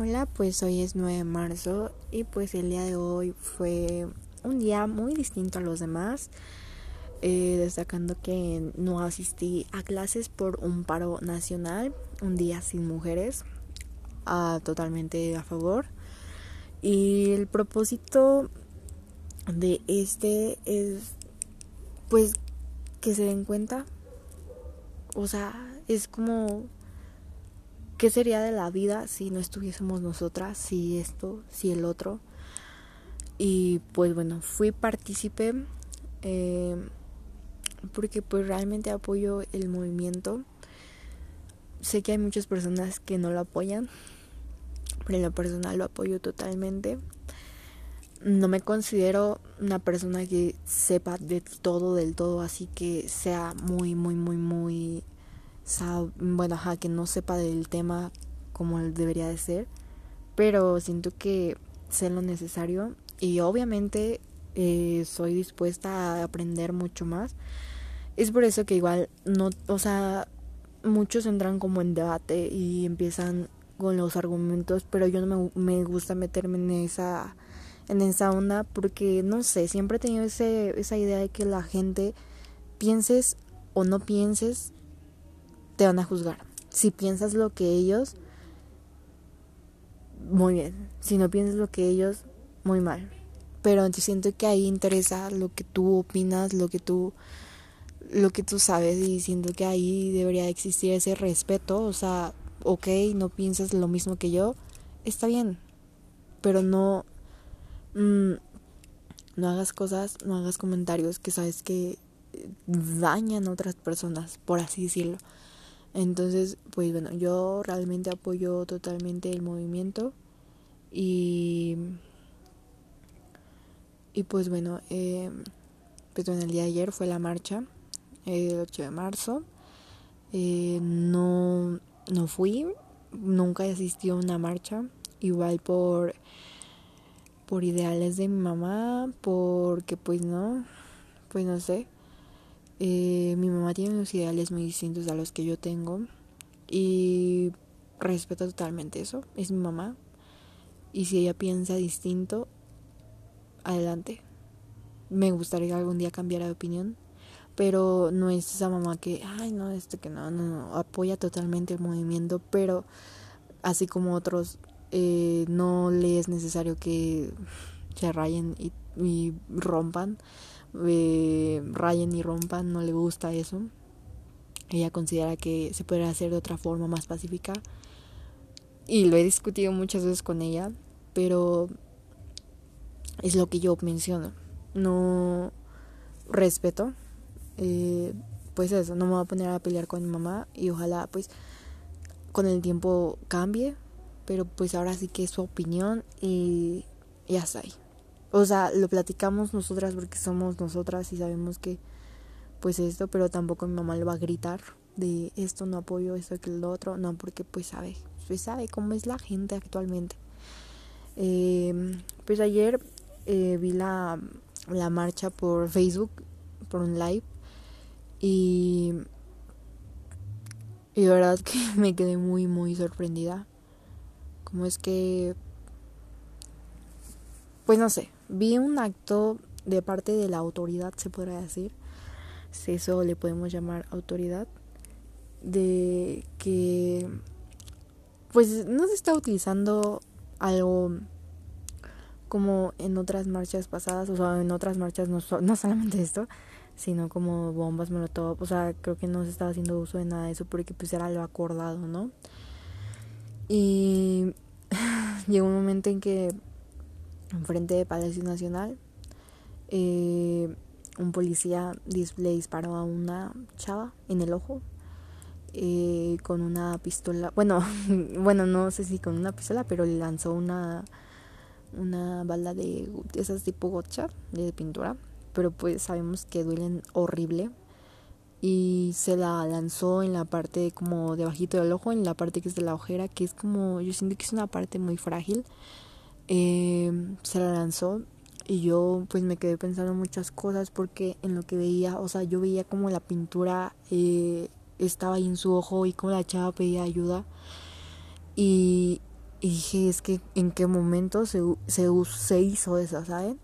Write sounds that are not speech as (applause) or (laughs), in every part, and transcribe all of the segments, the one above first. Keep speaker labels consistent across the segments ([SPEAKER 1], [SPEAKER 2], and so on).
[SPEAKER 1] Hola, pues hoy es 9 de marzo y pues el día de hoy fue un día muy distinto a los demás, eh, destacando que no asistí a clases por un paro nacional, un día sin mujeres, totalmente a favor. Y el propósito de este es pues que se den cuenta, o sea, es como ¿Qué sería de la vida si no estuviésemos nosotras, si esto, si el otro? Y pues bueno, fui partícipe eh, porque pues realmente apoyo el movimiento. Sé que hay muchas personas que no lo apoyan, pero en lo personal lo apoyo totalmente. No me considero una persona que sepa de todo del todo, así que sea muy, muy, muy, muy bueno, ajá, que no sepa del tema como debería de ser, pero siento que sé lo necesario y obviamente eh, soy dispuesta a aprender mucho más. Es por eso que igual no, o sea, muchos entran como en debate y empiezan con los argumentos, pero yo no me, me gusta meterme en esa en esa onda porque no sé, siempre he tenido ese, esa idea de que la gente pienses o no pienses te van a juzgar. Si piensas lo que ellos, muy bien. Si no piensas lo que ellos, muy mal. Pero siento que ahí interesa lo que tú opinas, lo que tú lo que tú sabes y siento que ahí debería existir ese respeto, o sea, ok, no piensas lo mismo que yo, está bien, pero no mm, no hagas cosas, no hagas comentarios que sabes que dañan a otras personas, por así decirlo. Entonces, pues bueno, yo realmente apoyo totalmente el movimiento y, y pues bueno, eh, pues el día de ayer fue la marcha, el 8 de marzo. Eh, no, no fui, nunca asistí a una marcha, igual por, por ideales de mi mamá, porque pues no, pues no sé. Eh, mi mamá tiene unos ideales muy distintos a los que yo tengo y respeto totalmente eso. Es mi mamá y si ella piensa distinto, adelante. Me gustaría algún día cambiar de opinión, pero no es esa mamá que, ay, no, este que no, no, no, apoya totalmente el movimiento, pero así como otros, eh, no le es necesario que se rayen y, rompan eh, rayen y rompan, no le gusta eso. Ella considera que se puede hacer de otra forma más pacífica. Y lo he discutido muchas veces con ella, pero es lo que yo menciono. No respeto. Eh, pues eso, no me voy a poner a pelear con mi mamá y ojalá pues con el tiempo cambie, pero pues ahora sí que es su opinión y ya está ahí. O sea, lo platicamos nosotras porque somos nosotras y sabemos que pues esto, pero tampoco mi mamá le va a gritar de esto no apoyo, esto que lo otro, no, porque pues sabe, pues sabe cómo es la gente actualmente. Eh, pues ayer eh, vi la, la marcha por Facebook, por un live, y, y de verdad que (laughs) me quedé muy, muy sorprendida. Como es que, pues no sé, vi un acto de parte de la autoridad, se podría decir, si eso le podemos llamar autoridad, de que pues no se está utilizando algo como en otras marchas pasadas, o sea, en otras marchas no, no solamente esto, sino como bombas molotov, o sea, creo que no se estaba haciendo uso de nada de eso porque pues era lo acordado, ¿no? Y (laughs) llegó un momento en que enfrente de Palacio Nacional. Eh, un policía le disparó a una chava en el ojo eh, con una pistola. Bueno, (laughs) bueno, no sé si con una pistola, pero le lanzó una una bala de esas tipo gotcha de pintura, pero pues sabemos que duelen horrible y se la lanzó en la parte como debajito del ojo, en la parte que es de la ojera, que es como yo siento que es una parte muy frágil eh, se la lanzó y yo pues me quedé pensando muchas cosas porque en lo que veía, o sea, yo veía como la pintura eh, estaba ahí en su ojo y como la chava pedía ayuda y, dije, es que en qué momento se, se, se hizo eso, ¿saben?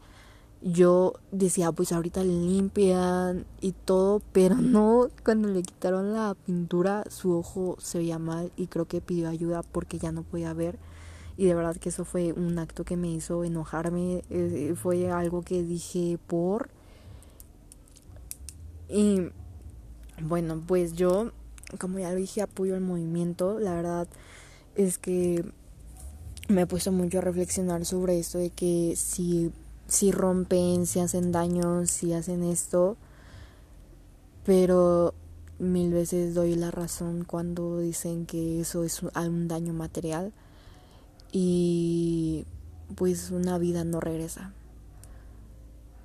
[SPEAKER 1] Yo decía, pues ahorita le limpian y todo, pero (laughs) no, cuando le quitaron la pintura, su ojo se veía mal y creo que pidió ayuda porque ya no podía ver. Y de verdad que eso fue un acto que me hizo enojarme, eh, fue algo que dije por... Y bueno, pues yo, como ya lo dije, apoyo el movimiento, la verdad es que me he puesto mucho a reflexionar sobre esto de que si, si rompen, si hacen daño, si hacen esto, pero mil veces doy la razón cuando dicen que eso es un daño material y pues una vida no regresa.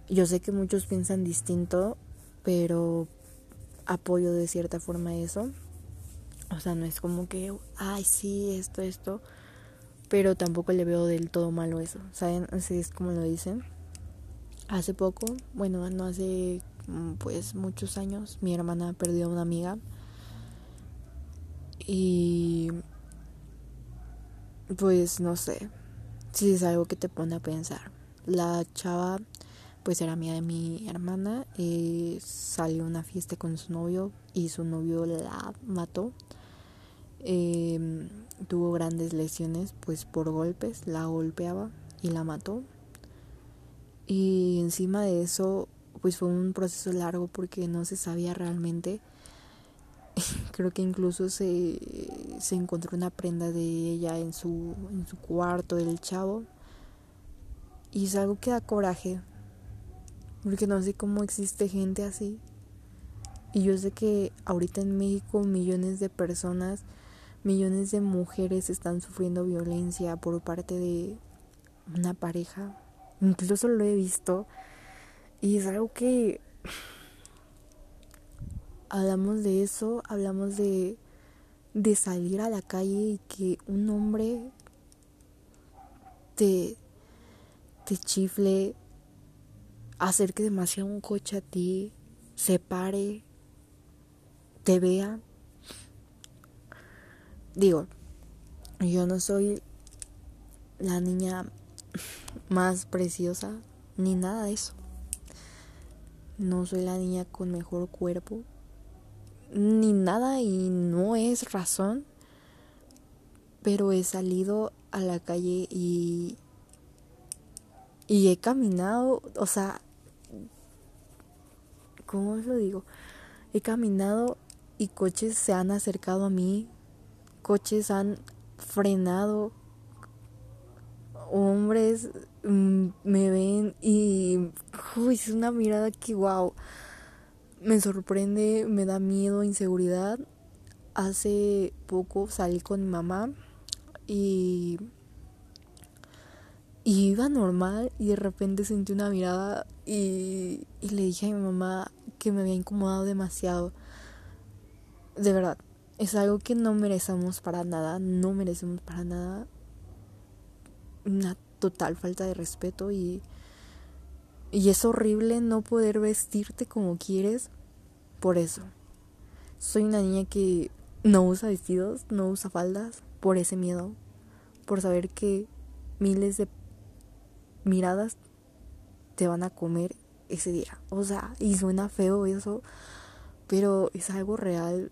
[SPEAKER 1] Yo sé que muchos piensan distinto, pero apoyo de cierta forma eso. O sea, no es como que, ay, sí, esto, esto pero tampoco le veo del todo malo eso, ¿saben? Así es como lo dicen. Hace poco, bueno, no hace pues muchos años, mi hermana perdió a una amiga y pues no sé, si es algo que te pone a pensar. La chava pues era amiga de mi hermana, eh, salió a una fiesta con su novio y su novio la mató. Eh, tuvo grandes lesiones pues por golpes, la golpeaba y la mató. Y encima de eso pues fue un proceso largo porque no se sabía realmente. Creo que incluso se, se encontró una prenda de ella en su, en su cuarto del chavo. Y es algo que da coraje. Porque no sé cómo existe gente así. Y yo sé que ahorita en México millones de personas millones de mujeres están sufriendo violencia por parte de una pareja. Incluso lo he visto. Y es algo que hablamos de eso, hablamos de, de salir a la calle y que un hombre te, te chifle, acerque demasiado un coche a ti, se pare, te vea Digo, yo no soy la niña (laughs) más preciosa ni nada de eso. No soy la niña con mejor cuerpo ni nada y no es razón. Pero he salido a la calle y y he caminado, o sea, ¿cómo os lo digo? He caminado y coches se han acercado a mí coches han frenado, hombres mm, me ven y es una mirada que wow, me sorprende, me da miedo, inseguridad. Hace poco salí con mi mamá y y iba normal y de repente sentí una mirada y, y le dije a mi mamá que me había incomodado demasiado. De verdad, es algo que no merecemos para nada, no merecemos para nada una total falta de respeto y, y es horrible no poder vestirte como quieres por eso. Soy una niña que no usa vestidos, no usa faldas por ese miedo, por saber que miles de miradas te van a comer ese día. O sea, y suena feo eso, pero es algo real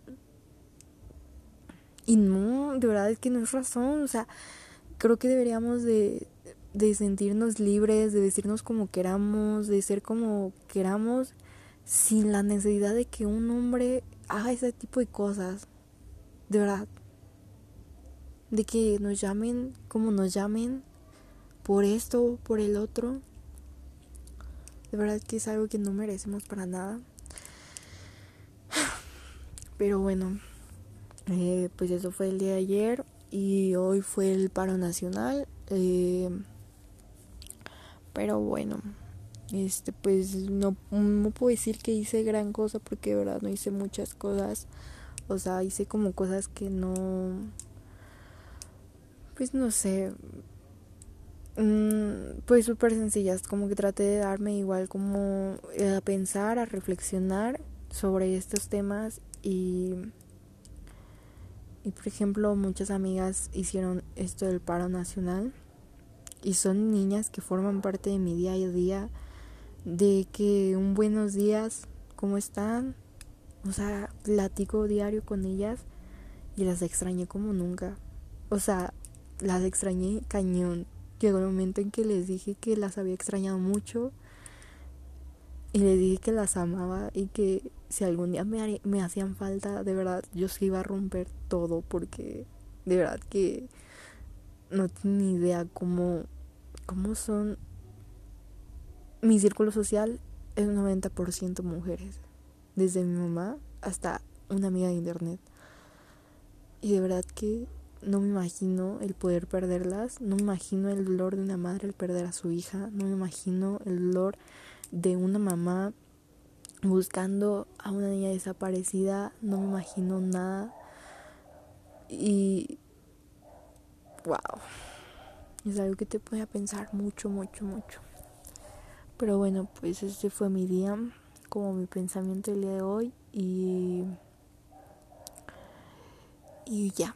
[SPEAKER 1] y no, de verdad es que no es razón. O sea, creo que deberíamos de, de sentirnos libres, de decirnos como queramos, de ser como queramos, sin la necesidad de que un hombre haga ese tipo de cosas. De verdad. De que nos llamen como nos llamen, por esto, por el otro. De verdad que es algo que no merecemos para nada. (sighs) Pero bueno. Eh, pues eso fue el día de ayer y hoy fue el paro nacional. Eh, pero bueno, este pues no, no puedo decir que hice gran cosa porque de verdad no hice muchas cosas. O sea, hice como cosas que no... Pues no sé. Mm, pues súper sencillas. Como que traté de darme igual como a pensar, a reflexionar sobre estos temas y Y por ejemplo, muchas amigas hicieron esto del paro nacional y son niñas que forman parte de mi día a día, de que un buenos días, ¿cómo están? O sea, platico diario con ellas y las extrañé como nunca. O sea, las extrañé cañón. Llegó el momento en que les dije que las había extrañado mucho y les dije que las amaba y que si algún día me, me hacían falta, de verdad, yo se iba a romper todo porque de verdad que no ni idea cómo, cómo son. Mi círculo social es 90% mujeres, desde mi mamá hasta una amiga de internet. Y de verdad que no me imagino el poder perderlas, no me imagino el dolor de una madre el perder a su hija, no me imagino el dolor de una mamá buscando a una niña desaparecida, no me imagino nada. Y wow, es algo que te pone a pensar mucho, mucho, mucho. Pero bueno, pues este fue mi día, como mi pensamiento el día de hoy y y ya.